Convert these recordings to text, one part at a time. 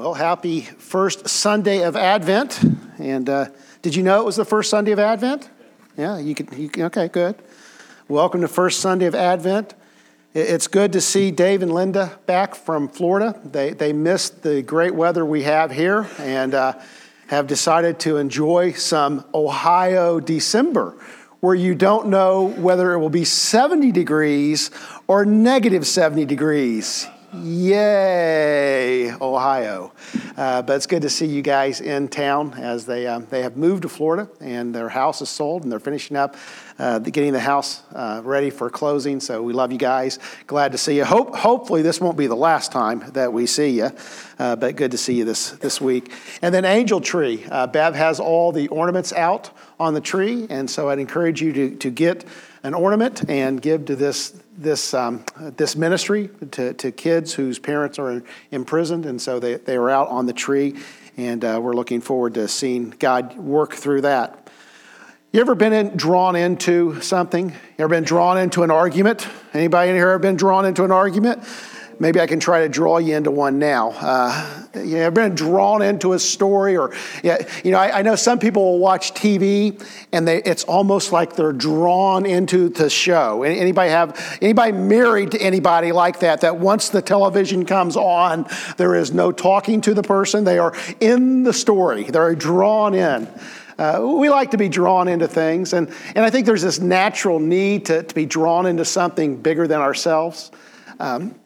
Well, happy first Sunday of Advent. And uh, did you know it was the first Sunday of Advent? Yeah, you could, you, okay, good. Welcome to first Sunday of Advent. It's good to see Dave and Linda back from Florida. They, they missed the great weather we have here and uh, have decided to enjoy some Ohio December where you don't know whether it will be 70 degrees or negative 70 degrees. Yay, Ohio. Uh, but it's good to see you guys in town as they, um, they have moved to Florida and their house is sold and they're finishing up uh, getting the house uh, ready for closing. So we love you guys. Glad to see you. Hope, hopefully, this won't be the last time that we see you, uh, but good to see you this, this week. And then Angel Tree. Uh, Bev has all the ornaments out on the tree, and so I'd encourage you to, to get an ornament and give to this this, um, this ministry to, to kids whose parents are imprisoned, and so they, they are out on the tree, and uh, we're looking forward to seeing God work through that. You ever been in, drawn into something? You ever been drawn into an argument? Anybody in here ever been drawn into an argument? Maybe I can try to draw you into one now. Uh, you know, I've been drawn into a story, or yeah, you know, I, I know some people will watch TV and they, it's almost like they're drawn into the show. Anybody have anybody married to anybody like that? That once the television comes on, there is no talking to the person; they are in the story. They're drawn in. Uh, we like to be drawn into things, and, and I think there's this natural need to, to be drawn into something bigger than ourselves. Um,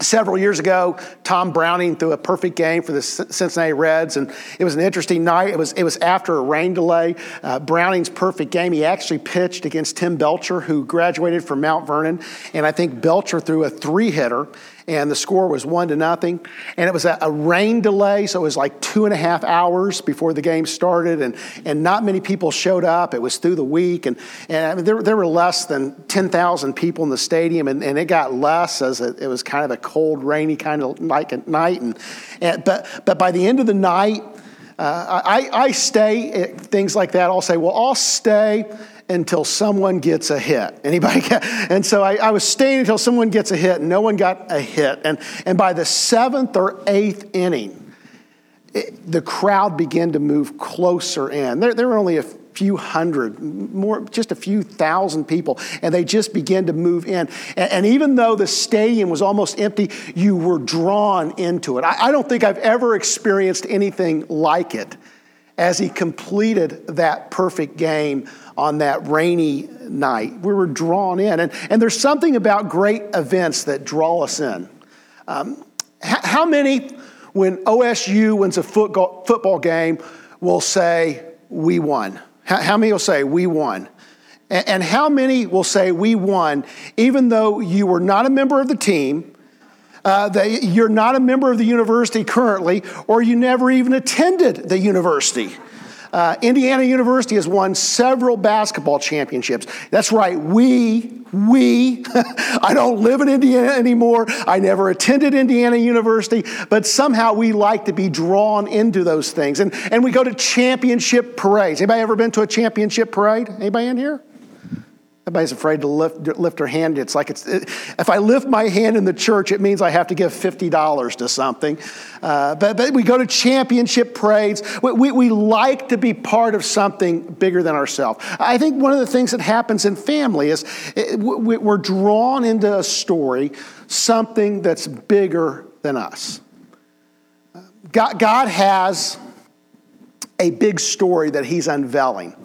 Several years ago, Tom Browning threw a perfect game for the Cincinnati Reds, and it was an interesting night. It was, it was after a rain delay. Uh, Browning's perfect game, he actually pitched against Tim Belcher, who graduated from Mount Vernon, and I think Belcher threw a three hitter, and the score was one to nothing. And it was a, a, rain delay, so it was like two and a half hours before the game started, and, and not many people showed up. It was through the week, and, and I mean, there, there were less than 10,000 people in the stadium, and, and it got less as it, it was kind of a cold, rainy kind of night. And, night and, and, but, but by the end of the night, uh, I, I stay at things like that. I'll say, well, I'll stay until someone gets a hit. Anybody? Get, and so I, I, was staying until someone gets a hit, and no one got a hit. And, and by the seventh or eighth inning, it, the crowd began to move closer in. There, there were only a few hundred, more, just a few thousand people, and they just began to move in. And, and even though the stadium was almost empty, you were drawn into it. I, I don't think I've ever experienced anything like it as he completed that perfect game on that rainy night. We were drawn in. And, and there's something about great events that draw us in. Um, how many, when OSU wins a football, football game, will say, We won? How, how many will say, We won? And, and how many will say, We won, even though you were not a member of the team? Uh, that you're not a member of the university currently, or you never even attended the university. Uh, Indiana University has won several basketball championships. That's right, we, we, I don't live in Indiana anymore. I never attended Indiana University, but somehow we like to be drawn into those things. And, and we go to championship parades. Anybody ever been to a championship parade? Anybody in here? Everybody's afraid to lift, lift their hand. It's like it's, it, if I lift my hand in the church, it means I have to give $50 to something. Uh, but, but we go to championship parades. We, we, we like to be part of something bigger than ourselves. I think one of the things that happens in family is it, we, we're drawn into a story, something that's bigger than us. God, God has a big story that He's unveiling.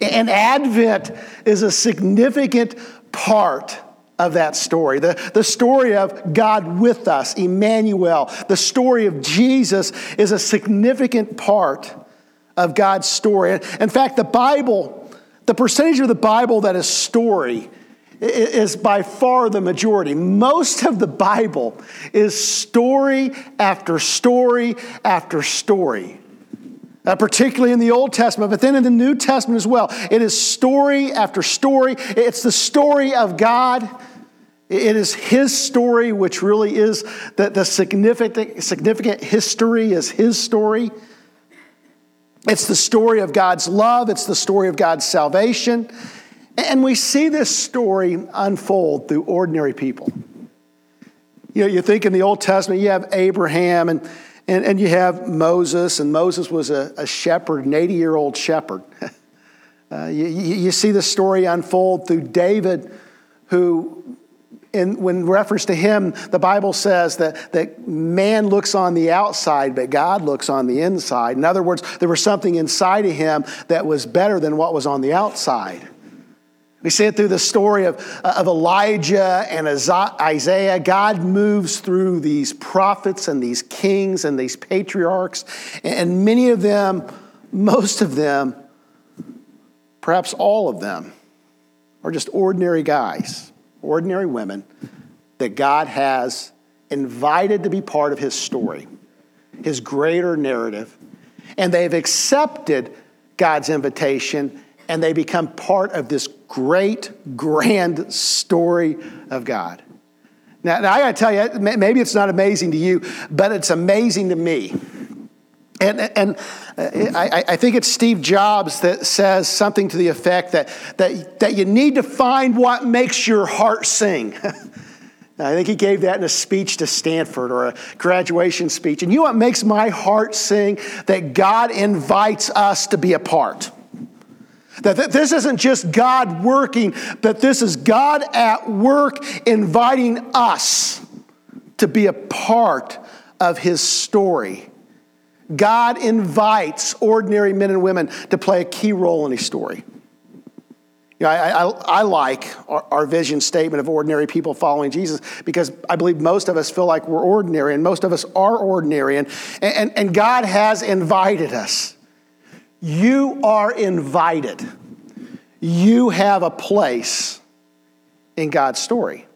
And Advent is a significant part of that story. The, the story of God with us, Emmanuel, the story of Jesus is a significant part of God's story. In fact, the Bible, the percentage of the Bible that is story, is by far the majority. Most of the Bible is story after story after story uh, particularly in the Old Testament, but then in the New Testament as well. It is story after story. It's the story of God. It is His story, which really is the, the significant, significant history, is His story. It's the story of God's love, it's the story of God's salvation. And we see this story unfold through ordinary people. You know, you think in the Old Testament, you have Abraham, and And, and you have Moses, and Moses was a, a shepherd, an 80 year old shepherd. uh, you, you see the story unfold through David, who, in, when reference to him, the Bible says that, that man looks on the outside, but God looks on the inside. In other words, there was something inside of him that was better than what was on the outside. We see it through the story of, uh, of Elijah and Isaiah. God moves through these prophets and these kings and these patriarchs, and many of them, most of them, perhaps all of them, are just ordinary guys, ordinary women that God has invited to be part of his story, his greater narrative, and they've accepted God's invitation and they become part of this great, grand story of God. Now, now I got to tell you, maybe it's not amazing to you, but it's amazing to me. And, and uh, I, I, think it's Steve Jobs that says something to the effect that, that, that you need to find what makes your heart sing. I think he gave that in a speech to Stanford or a graduation speech. And you know what makes my heart sing? That God invites us to be a part. That this isn't just God working, but this is God at work inviting us to be a part of his story. God invites ordinary men and women to play a key role in his story. You know, I, I, I like our, our, vision statement of ordinary people following Jesus because I believe most of us feel like we're ordinary, and most of us are ordinary, and, and, and God has invited us. You are invited. You have a place in God's story.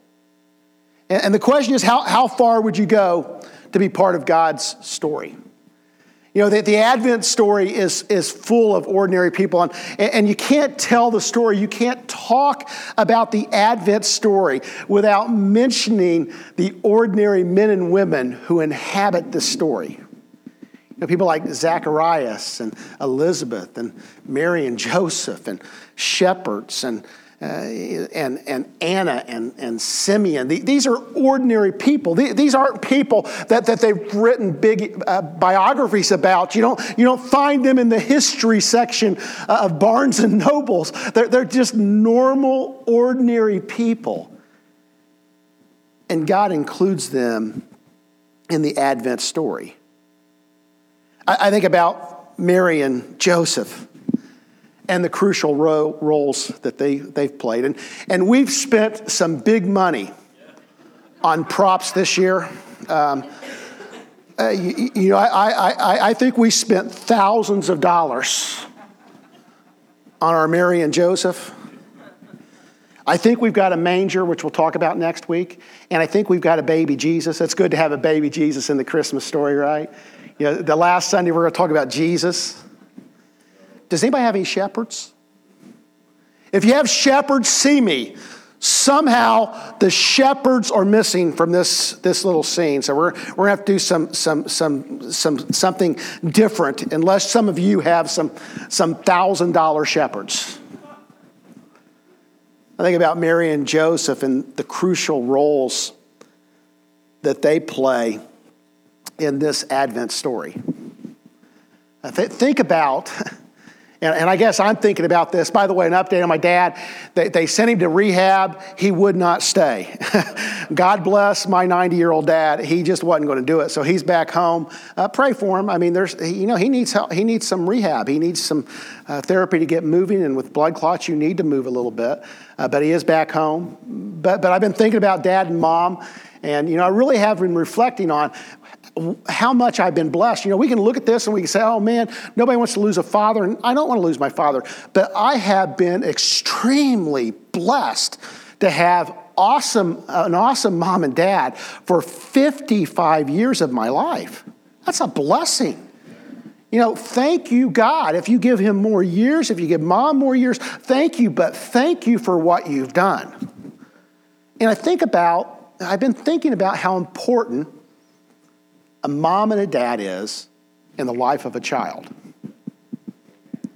And, the question is how, how far would you go to be part of God's story? You know, the, the Advent story is, is full of ordinary people, and, and you can't tell the story, you can't talk about the Advent story without mentioning the ordinary men and women who inhabit the story. Know, people like Zacharias and Elizabeth and Mary and Joseph and shepherds and, uh, and, and Anna and, and Simeon. These are ordinary people. These aren't people that, that they've written big uh, biographies about. You don't, you don't find them in the history section uh, of Barnes and Nobles. They're, they're just normal, ordinary people. And God includes them in the Advent story. I, I think about Mary and Joseph and the crucial ro- roles that they, they've played. And, and we've spent some big money on props this year. Um, uh, you, you, know, I, I, I think we spent thousands of dollars on our Mary and Joseph. I think we've got a manger, which we'll talk about next week. And I think we've got a baby Jesus. It's good to have a baby Jesus in the Christmas story, right? You know, the last Sunday we're going to talk about Jesus. Does anybody have any shepherds? If you have shepherds, see me. Somehow the shepherds are missing from this, this little scene. So we're, we're going to have to do some, some, some, some, something different unless some of you have some, some thousand dollar shepherds. I think about Mary and Joseph and the crucial roles that they play in this Advent story. Th- think about And, and I guess I'm thinking about this. By the way, an update on my dad. They, they sent him to rehab. He would not stay. God bless my 90 year old dad. He just wasn't going to do it. So he's back home. Uh, pray for him. I mean, there's, you know, he needs help. He needs some rehab. He needs some uh, therapy to get moving. And with blood clots, you need to move a little bit. Uh, but he is back home. But, but I've been thinking about dad and mom. And, you know, I really have been reflecting on how much I've been blessed. You know, we can look at this and we can say, oh man, nobody wants to lose a father, and I don't want to lose my father. But I have been extremely blessed to have awesome, an awesome mom and dad for 55 years of my life. That's a blessing. You know, thank you, God. If you give him more years, if you give mom more years, thank you, but thank you for what you've done. And I think about, I've been thinking about how important a mom and a dad is in the life of a child.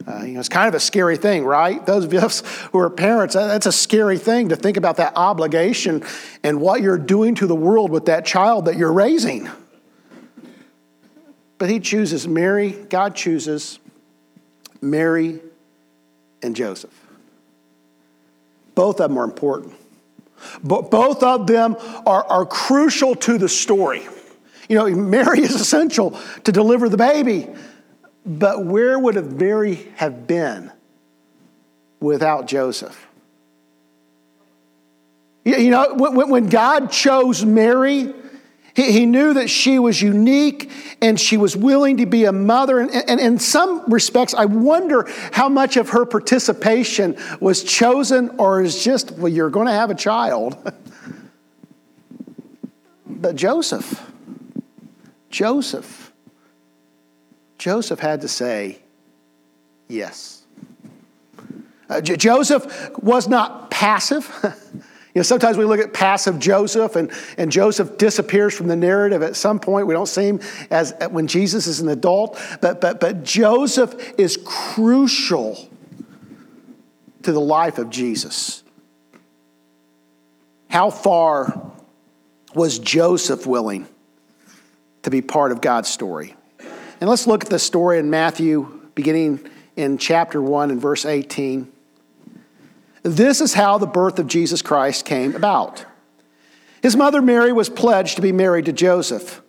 Uh, you know, it's kind of a scary thing, right? Those of us who are parents, that's a scary thing to think about that obligation and what you're doing to the world with that child that you're raising. But he chooses Mary, God chooses Mary and Joseph. Both of them are important. But Both of them are, are crucial to the story. You know, Mary is essential to deliver the baby, but where would Mary have been without Joseph? You know, when God chose Mary, he knew that she was unique and she was willing to be a mother. And, in some respects, I wonder how much of her participation was chosen or is just, well, you're going to have a child. but Joseph, Joseph, Joseph had to say yes. Uh, J- Joseph was not passive. You know, sometimes we look at passive Joseph, and, and Joseph disappears from the narrative at some point. We don't see him as when Jesus is an adult, but, but, but Joseph is crucial to the life of Jesus. How far was Joseph willing to be part of God's story? And let's look at the story in Matthew, beginning in chapter 1 and verse 18. This is how the birth of Jesus Christ came about. His mother Mary was pledged to be married to Joseph,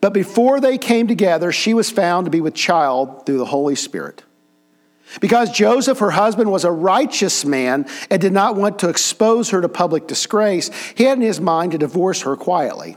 but before they came together, she was found to be with child through the Holy Spirit. Because Joseph, her husband, was a righteous man and did not want to expose her to public disgrace, he had in his mind to divorce her quietly.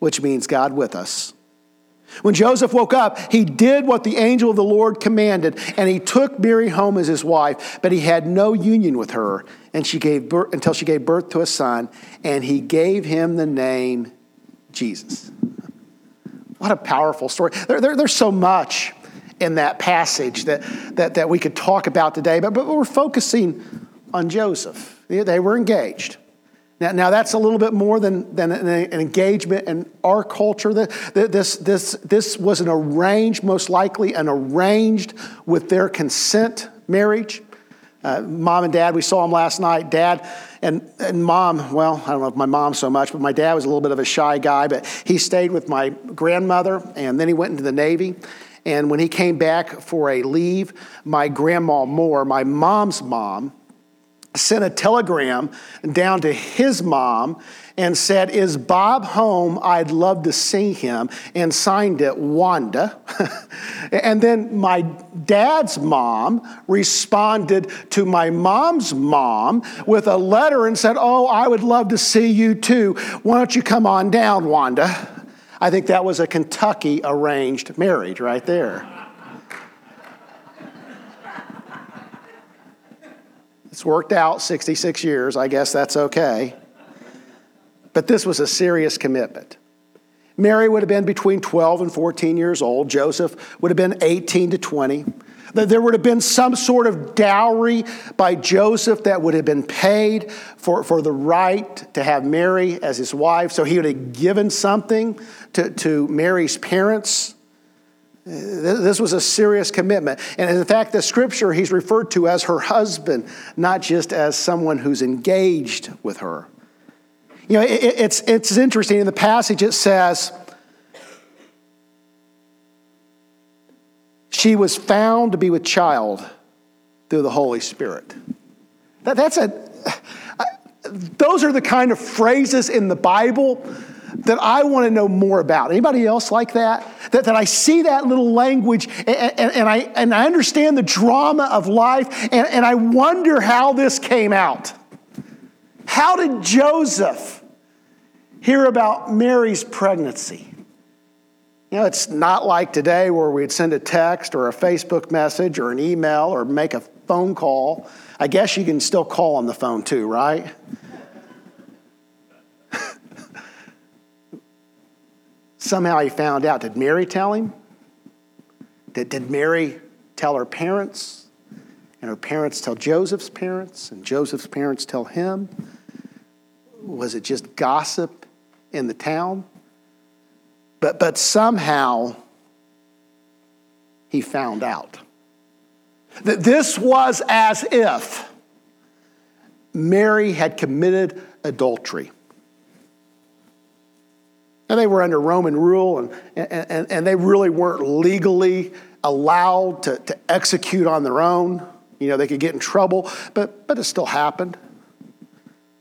which means God with us. When Joseph woke up, he did what the angel of the Lord commanded, and he took Mary home as his wife, but he had no union with her and she gave birth, until she gave birth to a son, and he gave him the name Jesus. What a powerful story. There, there, there's so much in that passage that, that, that we could talk about today, but, but we're focusing on Joseph. They were engaged. Now, now that's a little bit more than, than an, engagement in our culture. This, this, this was an arranged, most likely an arranged with their consent marriage. Uh, mom and dad, we saw them last night. Dad and, and mom, well, I don't know if my mom so much, but my dad was a little bit of a shy guy, but he stayed with my grandmother and then he went into the Navy. And when he came back for a leave, my grandma Moore, my mom's mom, sent a telegram down to his mom and said, Is Bob home? I'd love to see him, and signed it Wanda. and then my dad's mom responded to my mom's mom with a letter and said, Oh, I would love to see you too. Why don't you come on down, Wanda? I think that was a Kentucky arranged marriage right there. It's worked out 66 years. I guess that's okay. But this was a serious commitment. Mary would have been between 12 and 14 years old. Joseph would have been 18 to 20. There would have been some sort of dowry by Joseph that would have been paid for, for the right to have Mary as his wife. So he would have given something to, to Mary's parents. This was a serious commitment. And in fact, the scripture he's referred to as her husband, not just as someone who's engaged with her. You know, it, it's, it's interesting. In the passage, it says, She was found to be with child through the Holy Spirit. That, that's a, those are the kind of phrases in the Bible that I want to know more about. Anybody else like that? That, that I see that little language and, and, I, and I understand the drama of life and, and I wonder how this came out. How did Joseph hear about Mary's pregnancy? You know, it's not like today where we'd send a text or a Facebook message or an email or make a phone call. I guess you can still call on the phone too, right? Somehow he found out. Did Mary tell him? Did, did Mary tell her parents? And her parents tell Joseph's parents, and Joseph's parents tell him? Was it just gossip in the town? But, but somehow he found out that this was as if Mary had committed adultery. And they were under Roman rule, and, and, and they really weren't legally allowed to, to execute on their own. You know, they could get in trouble, but, but it still happened.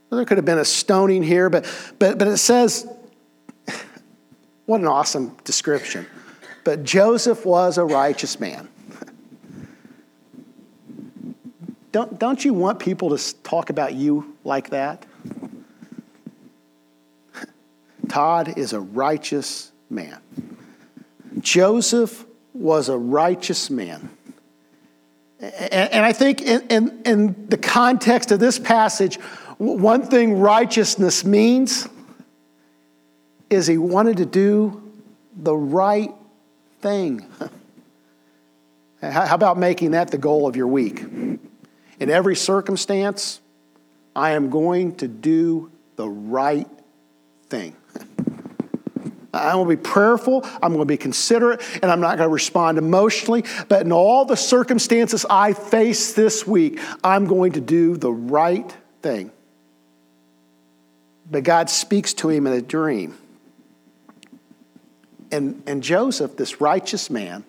There could have been a stoning here, but, but, but it says, what an awesome description. But Joseph was a righteous man. Don't, don't you want people to talk about you like that? Todd is a righteous man. Joseph was a righteous man. And, I think in, in, in the context of this passage, one thing righteousness means is he wanted to do the right thing. How about making that the goal of your week? In every circumstance, I am going to do the right thing. I'm going to be prayerful, I'm going to be considerate, and I'm not going to respond emotionally. But in all the circumstances I face this week, I'm going to do the right thing. But God speaks to him in a dream. And, and Joseph, this righteous man,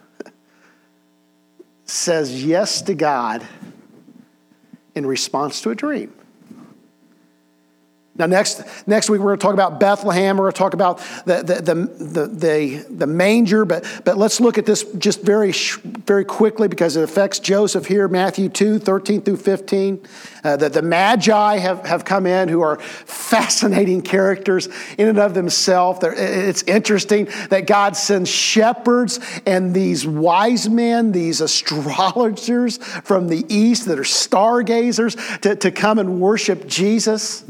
says yes to God in response to a dream. Now, next, next week, we're going to talk about Bethlehem. We're going to talk about the, the, the, the, manger, but, but let's look at this just very, very quickly because it affects Joseph here, Matthew 2 13 through 15. Uh, the, the Magi have, have come in who are fascinating characters in and of themselves. It's interesting that God sends shepherds and these wise men, these astrologers from the east that are stargazers to, to come and worship Jesus.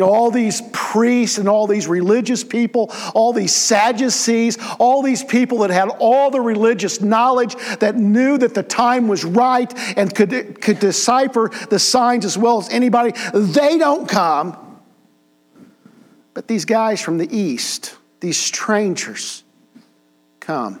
You know, all these priests and all these religious people, all these Sadducees, all these people that had all the religious knowledge that knew that the time was right and could, could decipher the signs as well as anybody, they don't come. But these guys from the East, these strangers, come.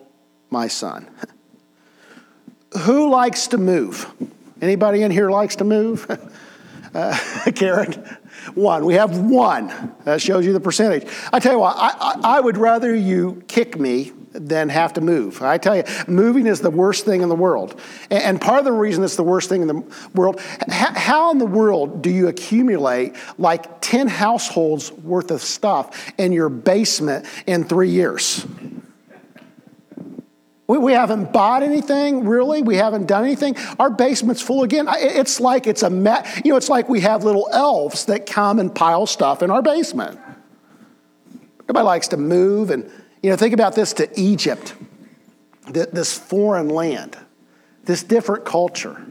my son. Who likes to move? Anybody in here likes to move? Uh, Karen, one. We have one. That shows you the percentage. I tell you what, I, I, I, would rather you kick me than have to move. I tell you, moving is the worst thing in the world. And, part of the reason it's the worst thing in the world, how in the world do you accumulate like 10 households worth of stuff in your basement in three years? We, we haven't bought anything, really. We haven't done anything. Our basement's full again. It's like it's a, you know, it's like we have little elves that come and pile stuff in our basement. Everybody likes to move. And, you know, think about this to Egypt, this foreign land, this different culture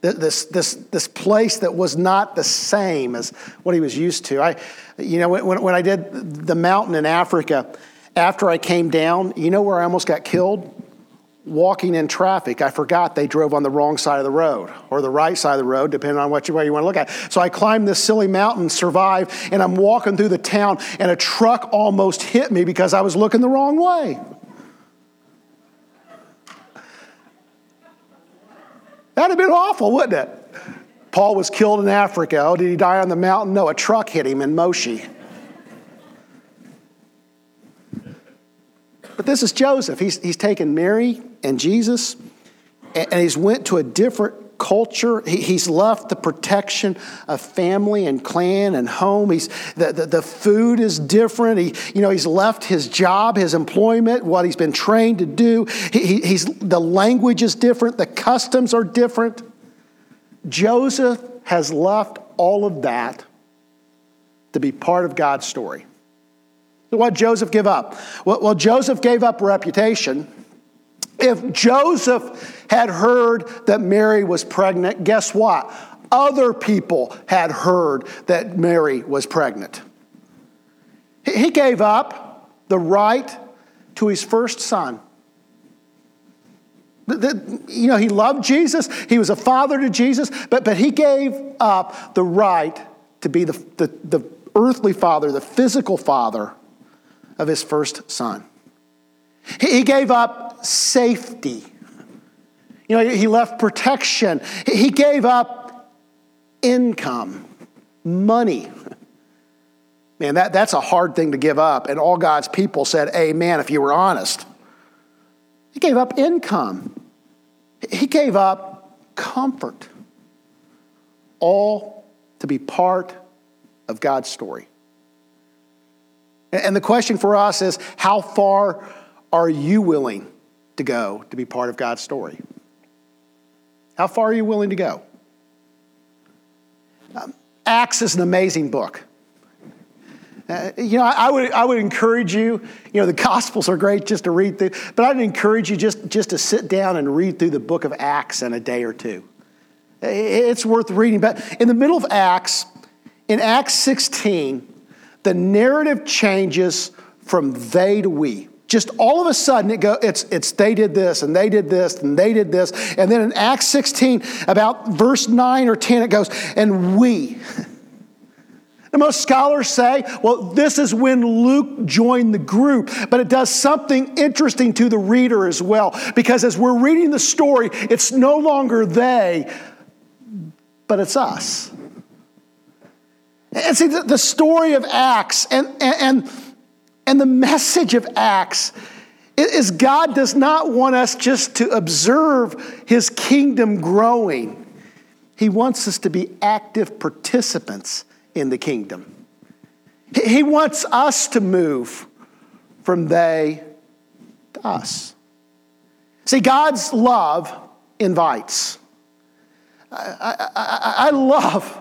this, this, this place that was not the same as what he was used to. I, you know, when, when I did the mountain in Africa, after I came down, you know where I almost got killed? Walking in traffic, I forgot they drove on the wrong side of the road or the right side of the road, depending on which way you want to look at. So I climbed this silly mountain, survived, and I'm walking through the town, and a truck almost hit me because I was looking the wrong way. That'd have been awful, wouldn't it? Paul was killed in Africa. Oh, did he die on the mountain? No, a truck hit him in Moshi. But this is Joseph. He's, he's taken Mary and Jesus, and, he's went to a different culture. He, he's left the protection of family and clan and home. He's, the, the, the food is different. He, you know, he's left his job, his employment, what he's been trained to do. He, he's, the language is different, the customs are different. Joseph has left all of that to be part of God's story. So what Joseph give up? Well, well, Joseph gave up reputation. If Joseph had heard that Mary was pregnant, guess what? Other people had heard that Mary was pregnant. He gave up the right to his first son. You know, he loved Jesus, he was a father to Jesus, but, but he gave up the right to be the, the, the earthly father, the physical father of his first son. He gave up safety. You know, he left protection. He gave up income, money. Man, that, that's a hard thing to give up. And all God's people said, Amen, if you were honest. He gave up income. He gave up comfort. All to be part of God's story. And the question for us is how far are you willing to go to be part of God's story? How far are you willing to go? Um, Acts is an amazing book. Uh, you know, I, I, would, I would encourage you, you know, the Gospels are great just to read through, but I'd encourage you just, just to sit down and read through the book of Acts in a day or two. It's worth reading. But in the middle of Acts, in Acts 16, the narrative changes from they to we. Just all of a sudden, it go, it's, it's they did this and they did this and they did this. And then in Acts 16, about verse 9 or 10, it goes, and we. And most scholars say, well, this is when Luke joined the group, but it does something interesting to the reader as well. Because as we're reading the story, it's no longer they, but it's us. And see, the, the story of Acts and, and, and the message of Acts is God does not want us just to observe his kingdom growing. He wants us to be active participants in the kingdom. He wants us to move from they to us. See, God's love invites. I, I, I love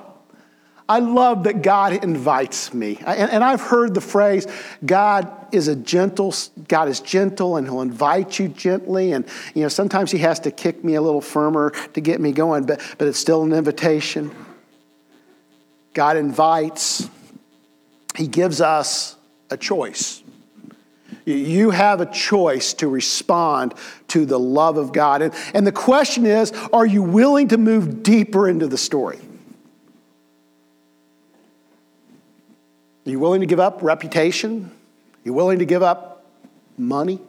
I love that God invites me. And, and, I've heard the phrase, God is a gentle, God is gentle and he'll invite you gently. And, you know, sometimes he has to kick me a little firmer to get me going, but, but it's still an invitation. God invites, he gives us a choice. You have a choice to respond to the love of God. And, and the question is, are you willing to move deeper into the story? Are you willing to give up reputation? Are you willing to give up money?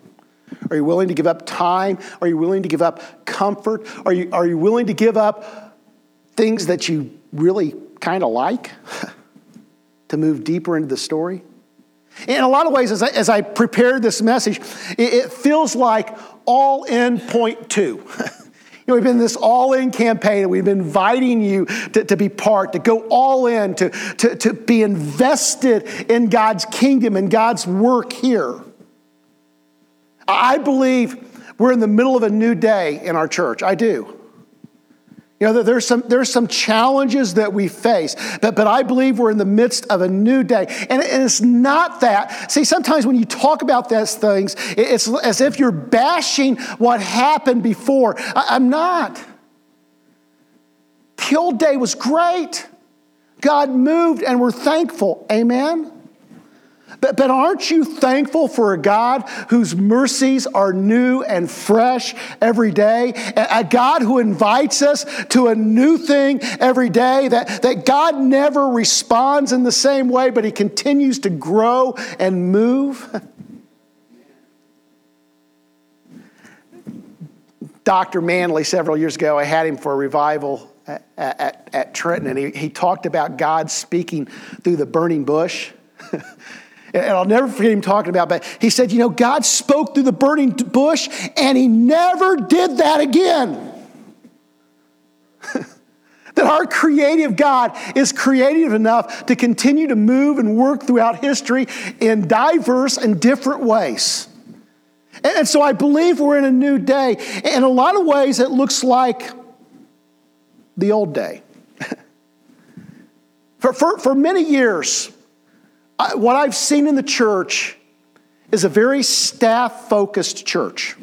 Are you willing to give up time? Are you willing to give up comfort? Are you, are you willing to give up things that you really kind of like to move deeper into the story? In a lot of ways, as I, as I prepared this message, it, it feels like all in point two. know, we've been this all in campaign and we've been inviting you to, to be part, to go all in, to, to, to be invested in God's kingdom and God's work here. I believe we're in the middle of a new day in our church. I do. You know, there's some, there's some challenges that we face, but, but I believe we're in the midst of a new day. And, and it's not that. See, sometimes when you talk about those things, it's as if you're bashing what happened before. I, I'm not. The old day was great. God moved, and we're thankful. Amen? But, but aren't you thankful for a God whose mercies are new and fresh every day? A, God who invites us to a new thing every day? That, that God never responds in the same way, but He continues to grow and move? Dr. Manley, several years ago, I had him for a revival at, at, at Trenton, and he, he talked about God speaking through the burning bush. And I'll never forget him talking about, but he said, You know, God spoke through the burning bush and he never did that again. that our creative God is creative enough to continue to move and work throughout history in diverse and different ways. And so I believe we're in a new day. In a lot of ways, it looks like the old day. for, for, for many years, what I've seen in the church is a very staff focused church.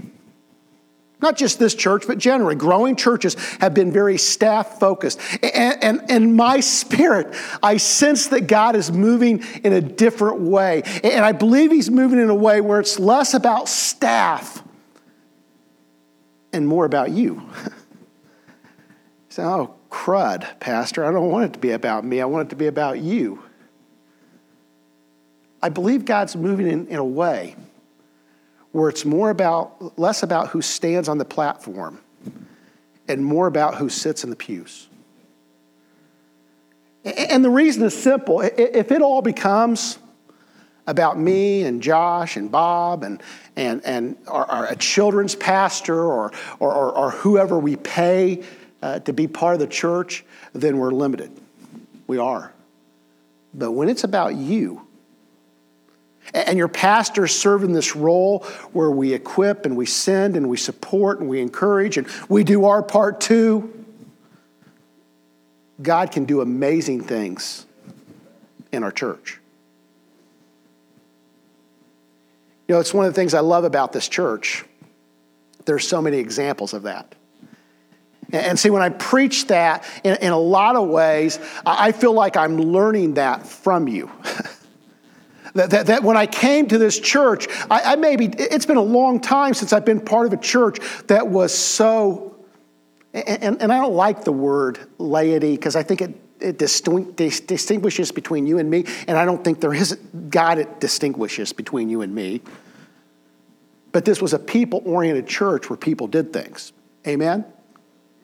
Not just this church, but generally, growing churches have been very staff focused. And, and, and my spirit, I sense that God is moving in a different way. And I believe He's moving in a way where it's less about staff and more about you. so, oh, crud, Pastor, I don't want it to be about me, I want it to be about you. I believe God's moving in, in a way where it's more about, less about who stands on the platform and more about who sits in the pews. And the reason is simple. If it all becomes about me and Josh and Bob and, and, and our, our a children's pastor or, or, or, or whoever we pay uh, to be part of the church, then we're limited. We are. But when it's about you, and your pastors serve in this role where we equip and we send and we support and we encourage and we do our part too. God can do amazing things in our church. You know, it's one of the things I love about this church. There's so many examples of that. And see, when I preach that, in, in a lot of ways, I feel like I'm learning that from you. That, that, that, when I came to this church, I, I maybe, it's been a long time since I've been part of a church that was so, and, and I don't like the word laity because I think it, it distinguishes between you and me, and I don't think there is God it distinguishes between you and me. But this was a people oriented church where people did things. Amen?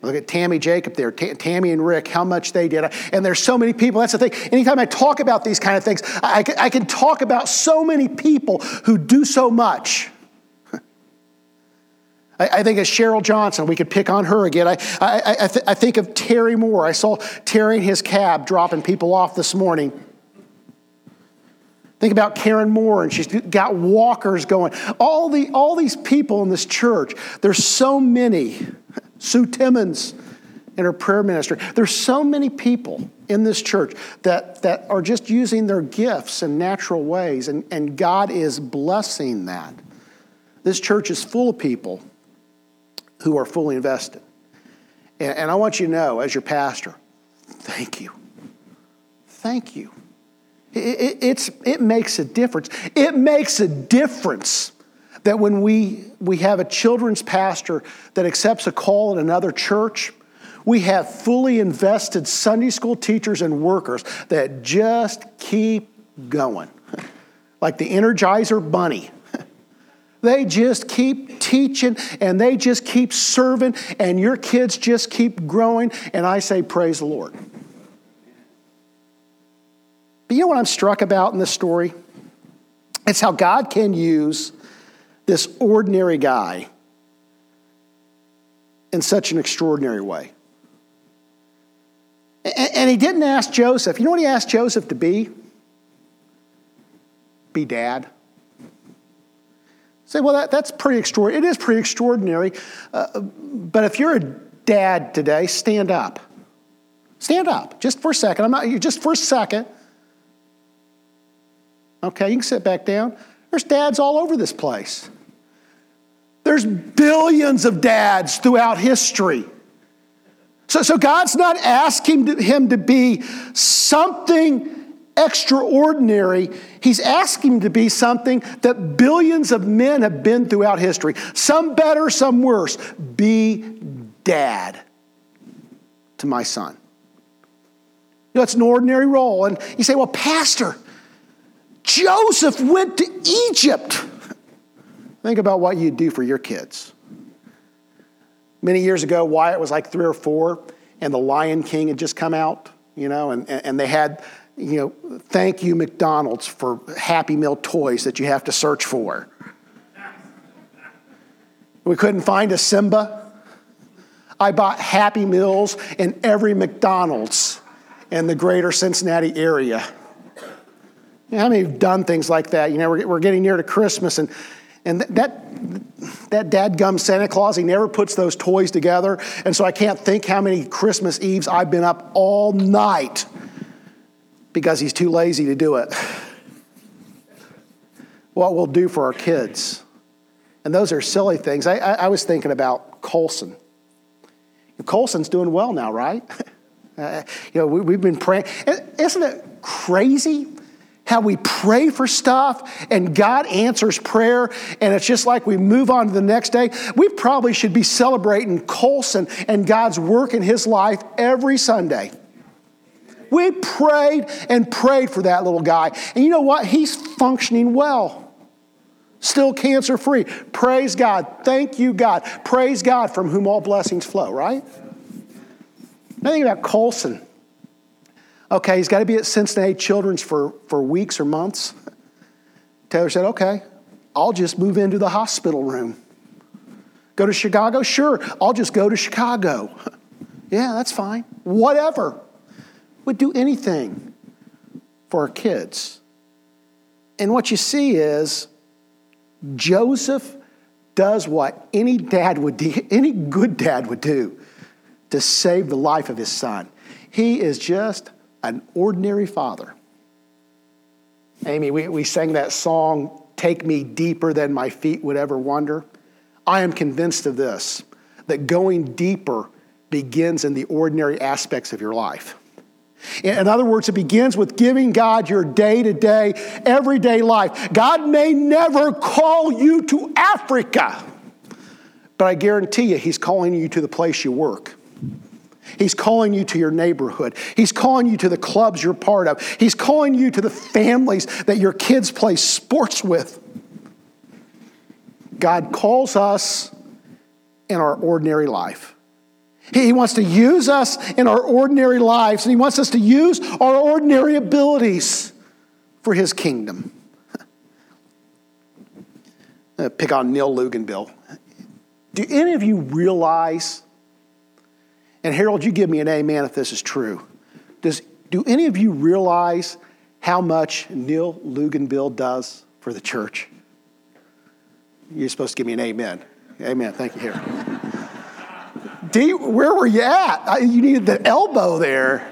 Look at Tammy Jacob there, T- Tammy and Rick, how much they did. And there's so many people. That's the thing. Anytime I talk about these kind of things, I, I can talk about so many people who do so much. I, think of Cheryl Johnson. We could pick on her again. I, I, I, th- I think of Terry Moore. I saw Terry in his cab dropping people off this morning. Think about Karen Moore, and she's got walkers going. All, the, all these people in this church, there's so many Sue Timmons in her prayer ministry. There's so many people in this church that, that are just using their gifts in natural ways, and, and God is blessing that. This church is full of people who are fully invested. And, and I want you to know, as your pastor, thank you. Thank you. It, it, it's, it makes a difference. It makes a difference that when we, we have a children's pastor that accepts a call in another church, we have fully invested Sunday school teachers and workers that just keep going, like the Energizer Bunny. They just keep teaching and they just keep serving, and your kids just keep growing. And I say, Praise the Lord. But you know what I'm struck about in this story? It's how God can use this ordinary guy in such an extraordinary way. And he didn't ask Joseph. You know what he asked Joseph to be? Be dad. Say, well, that, that's pretty extraordinary. It is pretty extraordinary. Uh, but if you're a dad today, stand up. Stand up, just for a second. I'm not, just for a second. Okay, you can sit back down. There's dads all over this place. There's billions of dads throughout history. So, so God's not asking him to be something extraordinary. He's asking him to be something that billions of men have been throughout history. Some better, some worse. Be dad to my son. You know, it's an ordinary role. And you say, well, Pastor, Joseph went to Egypt. Think about what you'd do for your kids. Many years ago, Wyatt was like three or four, and The Lion King had just come out, you know, and, and they had, you know, thank you, McDonald's, for Happy Meal toys that you have to search for. We couldn't find a Simba. I bought Happy Meals in every McDonald's in the greater Cincinnati area. You know, how many have done things like that? You know, we're, we're getting near to Christmas, and, and that, that dadgum Santa Claus, he never puts those toys together. And so I can't think how many Christmas Eves I've been up all night because he's too lazy to do it. What we'll do for our kids. And those are silly things. I, I, I was thinking about Colson. Colson's doing well now, right? Uh, you know, we, have been praying. Isn't it crazy how we pray for stuff and God answers prayer and it's just like we move on to the next day? We probably should be celebrating Colson and God's work in his life every Sunday. We prayed and prayed for that little guy. And you know what? He's functioning well still cancer free. Praise God. Thank you, God. Praise God from whom all blessings flow, right? Now think about Colson. Okay, he's got to be at Cincinnati Children's for, for weeks or months. Taylor said, okay, I'll just move into the hospital room. Go to Chicago? Sure, I'll just go to Chicago. yeah, that's fine. Whatever. Would do anything for our kids. And what you see is Joseph does what any dad would do, any good dad would do to save the life of his son. He is just an ordinary father. Amy, we, we sang that song, Take Me Deeper Than My Feet Would Ever Wander. I am convinced of this that going deeper begins in the ordinary aspects of your life. In other words, it begins with giving God your day to day, everyday life. God may never call you to Africa, but I guarantee you, He's calling you to the place you work. He's calling you to your neighborhood. He's calling you to the clubs you're part of. He's calling you to the families that your kids play sports with. God calls us in our ordinary life. He wants to use us in our ordinary lives, and He wants us to use our ordinary abilities for His kingdom. Uh, pick on Neil Luganbill. Do any of you realize, and Harold, you give me an amen if this is true. Does, do any of you realize how much Neil Luganbill does for the church? You're supposed to give me an amen. Amen. Thank you, Harold where were you at? You needed the elbow there.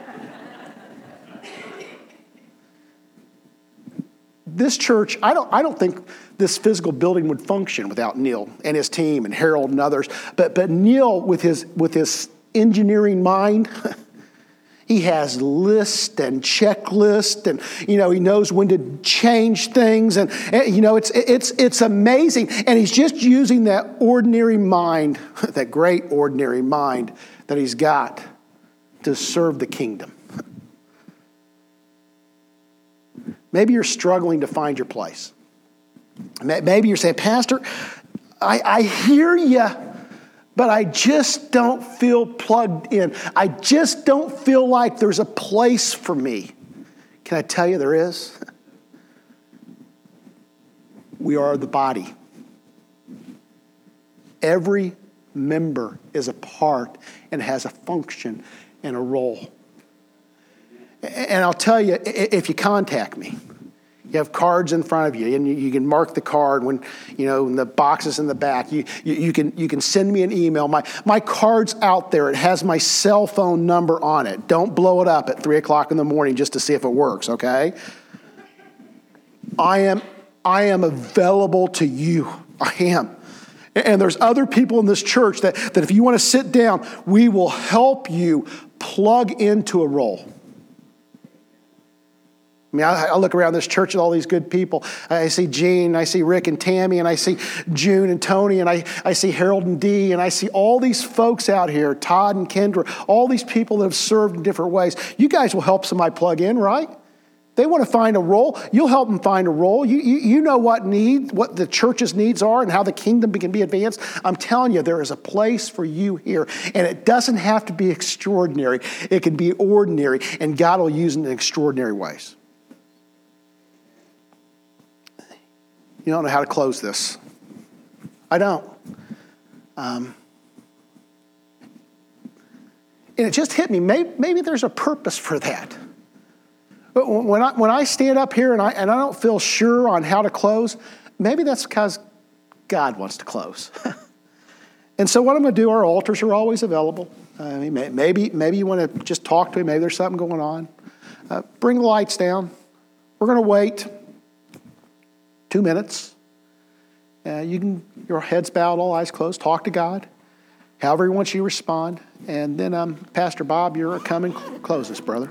This church, I don't, I don't think this physical building would function without Neil and his team and Harold and others. But, but Neil, with his, with his engineering mind, He has lists and checklists, and you know he knows when to change things, and, and you know it's it's it's amazing. And he's just using that ordinary mind, that great ordinary mind that he's got to serve the kingdom. Maybe you're struggling to find your place. Maybe you're saying, Pastor, I, I hear you but I just don't feel plugged in. I just don't feel like there's a place for me. Can I tell you there is? We are the body. Every member is a part and has a function and a role. And I'll tell you, if you contact me, you have cards in front of you, and you can mark the card when, you know, the boxes in the back. You, you, you, can, you can send me an email. My, my card's out there. It has my cell phone number on it. Don't blow it up at 3 o'clock in the morning just to see if it works, okay? I am, I am available to you. I am. And there's other people in this church that, that if you want to sit down, we will help you plug into a role. I mean, I, I, look around this church at all these good people. I see Gene, I see Rick and Tammy, and I see June and Tony, and I, I see Harold and Dee, and I see all these folks out here, Todd and Kendra, all these people that have served in different ways. You guys will help somebody plug in, right? They want to find a role. You'll help them find a role. You, you, you know what need, what the church's needs are, and how the kingdom can be advanced. I'm telling you, there is a place for you here, and it doesn't have to be extraordinary. It can be ordinary, and God will use it in extraordinary ways. You don't know how to close this. I don't. Um, And it just hit me. Maybe, maybe there's a purpose for that. But when I, when I stand up here and I, and I don't feel sure on how to close, maybe that's because God wants to close. and so, what I'm going to do, our altars are always available. I mean, maybe, maybe you want to just talk to me, maybe there's something going on. Uh, bring the lights down. We're going to wait two minutes. Uh, you can, your head's bowed, all eyes closed, talk to God, however He wants you to respond. And then, um, Pastor Bob, you're coming. Close this, brother.